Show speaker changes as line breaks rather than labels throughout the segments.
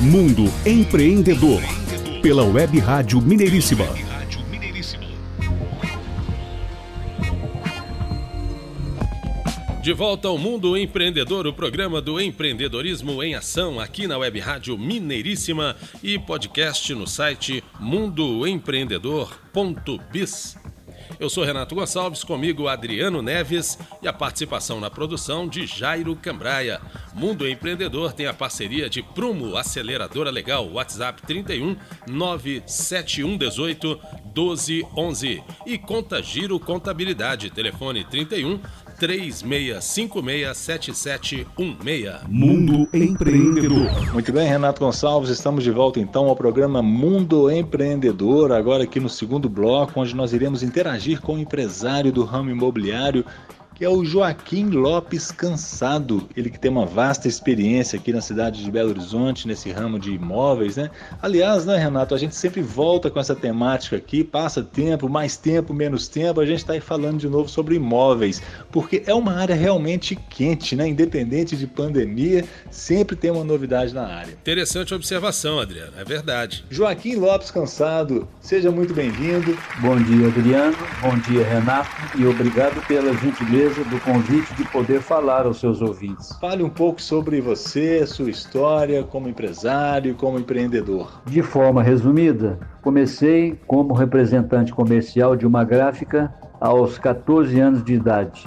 Mundo Empreendedor, pela Web Rádio Mineiríssima.
De volta ao Mundo Empreendedor, o programa do empreendedorismo em ação aqui na Web Rádio Mineiríssima e podcast no site mundoempreendedor.biz. Eu sou Renato Gonçalves, comigo Adriano Neves e a participação na produção de Jairo Cambraia. Mundo Empreendedor tem a parceria de Prumo Aceleradora Legal, WhatsApp 31 97118 1211 e Conta Giro Contabilidade, telefone 31 36567716.
Mundo Empreendedor.
Muito bem, Renato Gonçalves, estamos de volta então ao programa Mundo Empreendedor, agora aqui no segundo bloco, onde nós iremos interagir com o empresário do ramo imobiliário que é o Joaquim Lopes Cansado. Ele que tem uma vasta experiência aqui na cidade de Belo Horizonte, nesse ramo de imóveis, né? Aliás, né, Renato, a gente sempre volta com essa temática aqui, passa tempo, mais tempo, menos tempo, a gente está aí falando de novo sobre imóveis, porque é uma área realmente quente, né? Independente de pandemia, sempre tem uma novidade na área.
Interessante observação, Adriano, é verdade.
Joaquim Lopes Cansado, seja muito bem-vindo.
Bom dia, Adriano. Bom dia, Renato. E obrigado pela gentileza do convite de poder falar aos seus ouvintes.
Fale um pouco sobre você, sua história como empresário, como empreendedor.
De forma resumida, comecei como representante comercial de uma gráfica aos 14 anos de idade.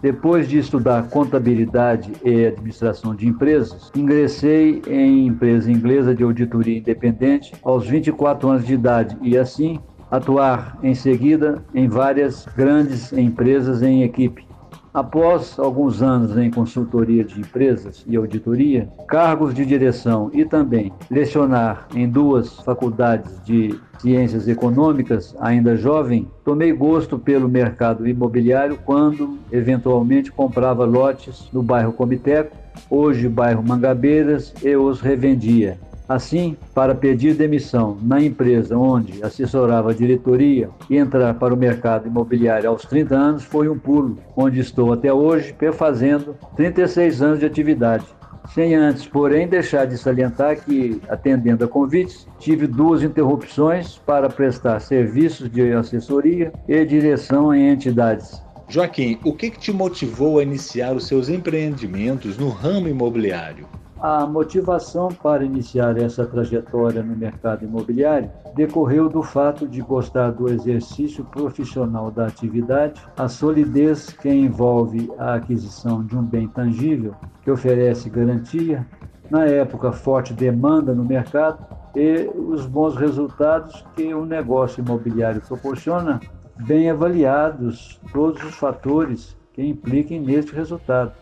Depois de estudar contabilidade e administração de empresas, ingressei em empresa inglesa de auditoria independente aos 24 anos de idade e assim atuar em seguida em várias grandes empresas em equipe, Após alguns anos em consultoria de empresas e auditoria, cargos de direção e também lecionar em duas faculdades de ciências econômicas, ainda jovem, tomei gosto pelo mercado imobiliário quando eventualmente comprava lotes no bairro Comiteco, hoje bairro Mangabeiras, e os revendia. Assim, para pedir demissão na empresa onde assessorava a diretoria e entrar para o mercado imobiliário aos 30 anos foi um pulo, onde estou até hoje, perfazendo 36 anos de atividade. Sem antes, porém, deixar de salientar que, atendendo a convites, tive duas interrupções para prestar serviços de assessoria e direção em entidades.
Joaquim, o que, que te motivou a iniciar os seus empreendimentos no ramo imobiliário?
A motivação para iniciar essa trajetória no mercado imobiliário decorreu do fato de gostar do exercício profissional da atividade, a solidez que envolve a aquisição de um bem tangível que oferece garantia, na época forte demanda no mercado e os bons resultados que o negócio imobiliário proporciona, bem avaliados todos os fatores que impliquem neste resultado,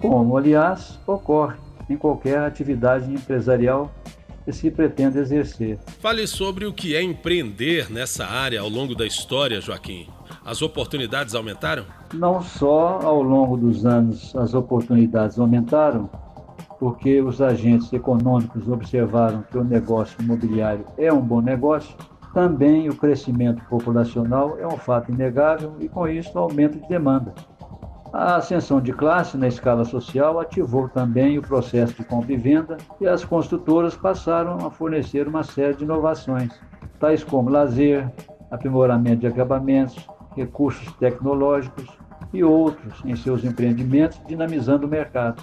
como aliás ocorre em qualquer atividade empresarial que se pretenda exercer.
Fale sobre o que é empreender nessa área ao longo da história, Joaquim. As oportunidades aumentaram?
Não só ao longo dos anos as oportunidades aumentaram, porque os agentes econômicos observaram que o negócio imobiliário é um bom negócio, também o crescimento populacional é um fato inegável e, com isso, o aumento de demanda. A ascensão de classe na escala social ativou também o processo de compra e venda e as construtoras passaram a fornecer uma série de inovações, tais como lazer, aprimoramento de acabamentos, recursos tecnológicos e outros em seus empreendimentos, dinamizando o mercado.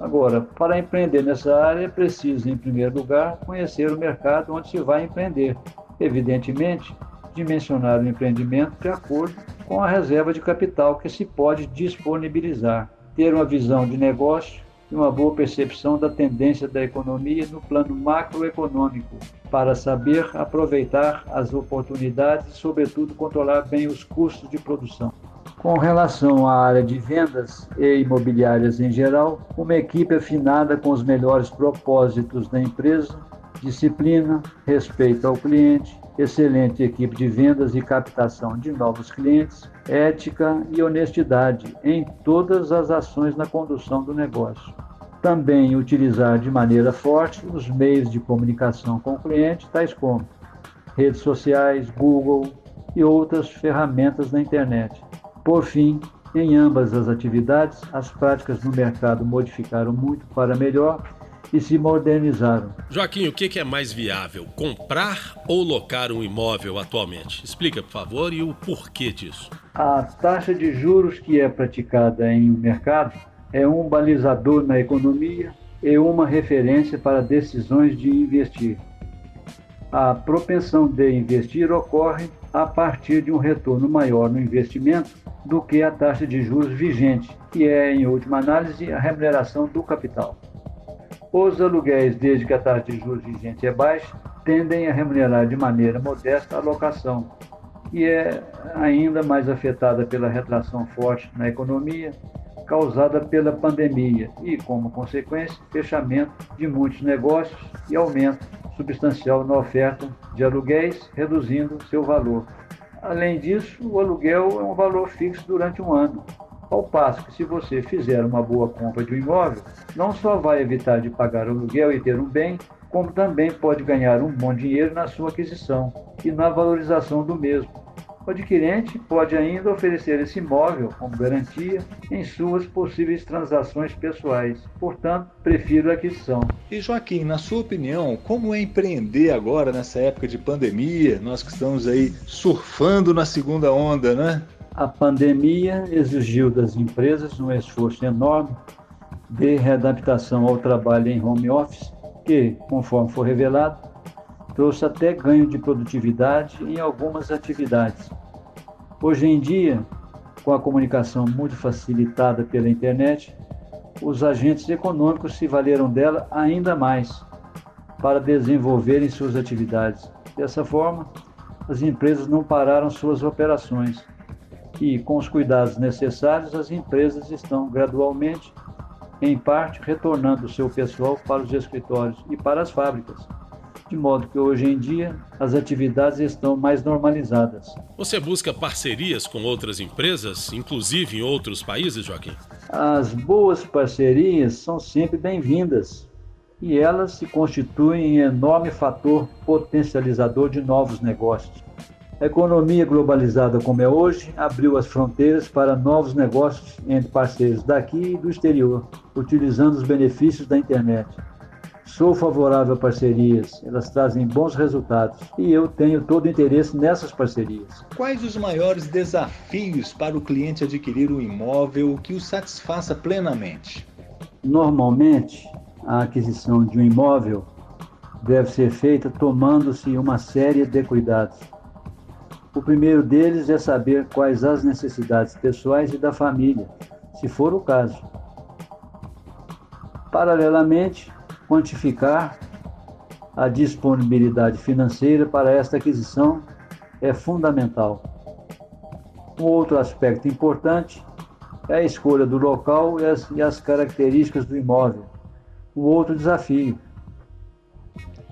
Agora, para empreender nessa área é preciso, em primeiro lugar, conhecer o mercado onde se vai empreender. Evidentemente, dimensionar o empreendimento de acordo com a reserva de capital que se pode disponibilizar, ter uma visão de negócio e uma boa percepção da tendência da economia no plano macroeconômico, para saber aproveitar as oportunidades e, sobretudo, controlar bem os custos de produção. Com relação à área de vendas e imobiliárias em geral, uma equipe afinada com os melhores propósitos da empresa, disciplina, respeito ao cliente, excelente equipe de vendas e captação de novos clientes, ética e honestidade em todas as ações na condução do negócio. Também utilizar de maneira forte os meios de comunicação com o cliente, tais como redes sociais, Google e outras ferramentas da internet. Por fim, em ambas as atividades, as práticas no mercado modificaram muito para melhor e se modernizaram.
Joaquim, o que é mais viável, comprar ou locar um imóvel atualmente? Explica, por favor, e o porquê disso.
A taxa de juros que é praticada em mercado é um balizador na economia e uma referência para decisões de investir. A propensão de investir ocorre a partir de um retorno maior no investimento do que a taxa de juros vigente, que é, em última análise, a remuneração do capital. Os aluguéis, desde que a taxa de juros vigente é baixa, tendem a remunerar de maneira modesta a locação, que é ainda mais afetada pela retração forte na economia causada pela pandemia e, como consequência, fechamento de muitos negócios e aumento substancial na oferta de aluguéis, reduzindo seu valor. Além disso, o aluguel é um valor fixo durante um ano, ao passo que, se você fizer uma boa compra de um imóvel, não só vai evitar de pagar aluguel e ter um bem, como também pode ganhar um bom dinheiro na sua aquisição e na valorização do mesmo, o adquirente pode ainda oferecer esse imóvel como garantia em suas possíveis transações pessoais. Portanto, prefiro a aquisição.
E Joaquim, na sua opinião, como é empreender agora nessa época de pandemia? Nós que estamos aí surfando na segunda onda, né?
A pandemia exigiu das empresas um esforço enorme de readaptação ao trabalho em home office, que, conforme foi revelado, trouxe até ganho de produtividade em algumas atividades. Hoje em dia, com a comunicação muito facilitada pela internet, os agentes econômicos se valeram dela ainda mais para desenvolverem suas atividades. Dessa forma, as empresas não pararam suas operações e, com os cuidados necessários, as empresas estão gradualmente, em parte, retornando seu pessoal para os escritórios e para as fábricas de modo que hoje em dia as atividades estão mais normalizadas.
Você busca parcerias com outras empresas, inclusive em outros países, Joaquim?
As boas parcerias são sempre bem-vindas e elas se constituem enorme fator potencializador de novos negócios. A economia globalizada como é hoje abriu as fronteiras para novos negócios entre parceiros daqui e do exterior, utilizando os benefícios da internet. Sou favorável a parcerias, elas trazem bons resultados e eu tenho todo o interesse nessas parcerias.
Quais os maiores desafios para o cliente adquirir um imóvel que o satisfaça plenamente?
Normalmente, a aquisição de um imóvel deve ser feita tomando-se uma série de cuidados. O primeiro deles é saber quais as necessidades pessoais e da família, se for o caso. Paralelamente, quantificar a disponibilidade financeira para esta aquisição é fundamental. Um outro aspecto importante é a escolha do local e as, e as características do imóvel. Um outro desafio.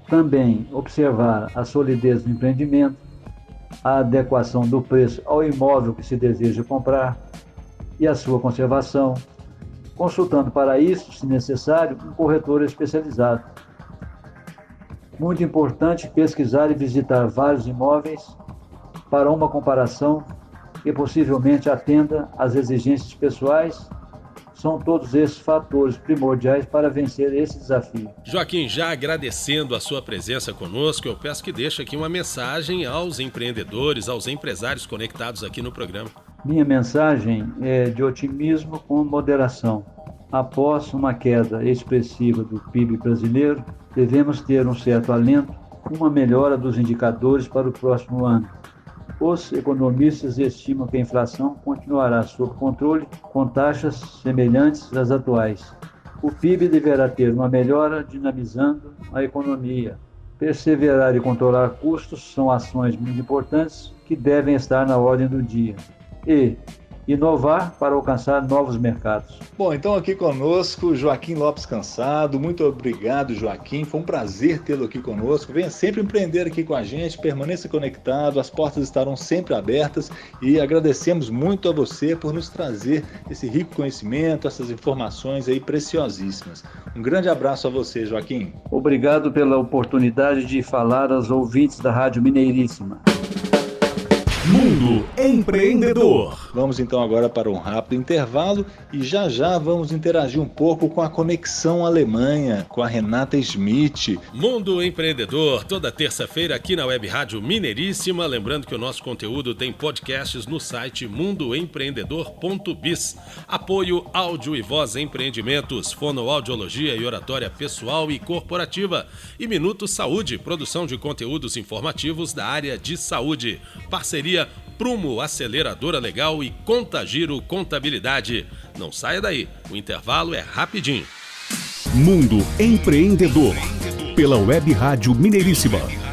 Também observar a solidez do empreendimento, a adequação do preço ao imóvel que se deseja comprar e a sua conservação, consultando para isso, se necessário, um corretor especializado. Muito importante pesquisar e visitar vários imóveis para uma comparação que possivelmente atenda às exigências pessoais. São todos esses fatores primordiais para vencer esse desafio.
Joaquim, já agradecendo a sua presença conosco, eu peço que deixe aqui uma mensagem aos empreendedores, aos empresários conectados aqui no programa.
Minha mensagem é de otimismo com moderação. Após uma queda expressiva do PIB brasileiro, devemos ter um certo alento, uma melhora dos indicadores para o próximo ano. Os economistas estimam que a inflação continuará sob controle com taxas semelhantes às atuais. O PIB deverá ter uma melhora dinamizando a economia. Perseverar e controlar custos são ações muito importantes que devem estar na ordem do dia e inovar para alcançar novos mercados.
Bom, então aqui conosco Joaquim Lopes Cansado. Muito obrigado, Joaquim. Foi um prazer tê-lo aqui conosco. Venha sempre empreender aqui com a gente, permaneça conectado, as portas estarão sempre abertas e agradecemos muito a você por nos trazer esse rico conhecimento, essas informações aí preciosíssimas. Um grande abraço a você, Joaquim.
Obrigado pela oportunidade de falar aos ouvintes da Rádio Mineiríssima.
Mundo Empreendedor.
Vamos então agora para um rápido intervalo e já já vamos interagir um pouco com a Conexão Alemanha, com a Renata Schmidt.
Mundo Empreendedor, toda terça-feira aqui na Web Rádio Mineiríssima. Lembrando que o nosso conteúdo tem podcasts no site mundoempreendedor.biz. Apoio áudio e voz empreendimentos, fonoaudiologia e oratória pessoal e corporativa. E Minuto Saúde, produção de conteúdos informativos da área de saúde. Parceria Prumo Aceleradora Legal e Contagiro Contabilidade. Não saia daí, o intervalo é rapidinho.
Mundo Empreendedor, pela Web Rádio Mineiríssima.